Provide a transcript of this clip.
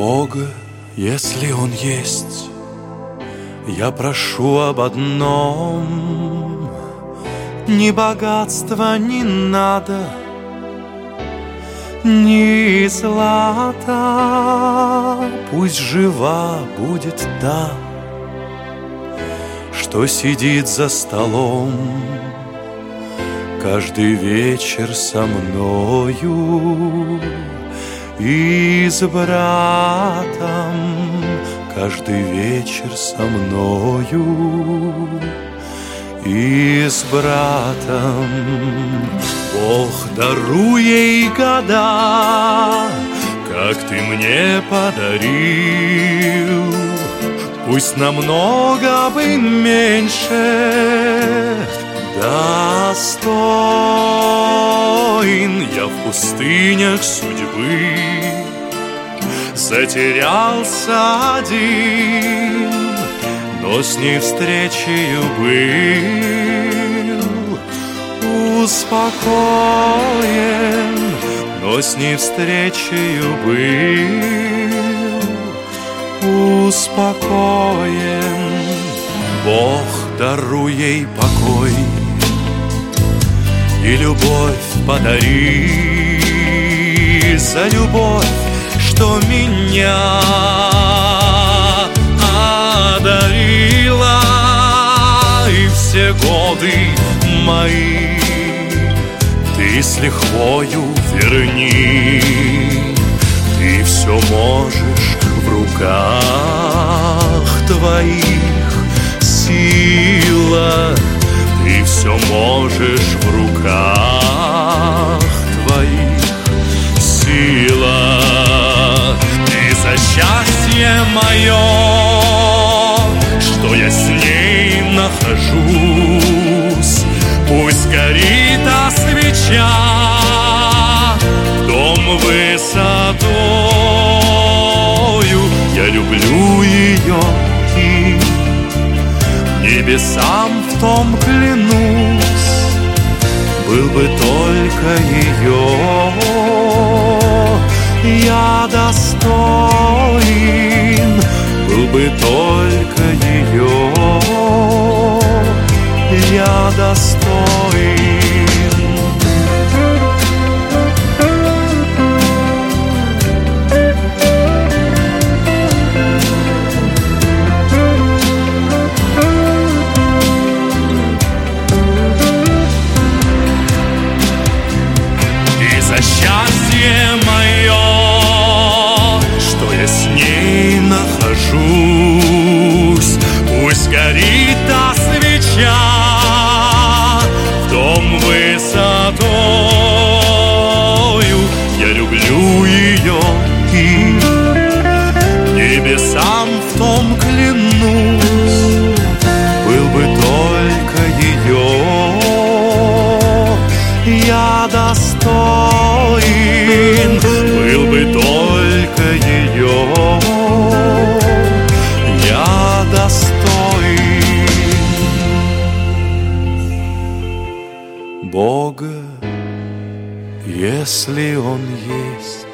Бога, если Он есть, я прошу об одном. Ни богатства не надо, ни злата, Пусть жива будет та, что сидит за столом. Каждый вечер со мною И с братом Каждый вечер со мною. И с братом Бог даруй года Как ты мне подарил. Пусть намного бы меньше в пустынях судьбы. Затерялся один, но с ней встречею был. Успокоен, но с ней встречею был. Успокоен, Бог даруй ей покой и любовь подари. За любовь, что меня одарила. И все годы мои ты с лихвою верни, ты все можешь в руках твоих сила ты все можешь в руках твоих. Сила Ты за счастье мое Что я с ней нахожусь? Пусть горит а свеча Дом высотою Я люблю ее и небесам в том был бы только ее, нахожусь, пусть горит Бога, если Он есть.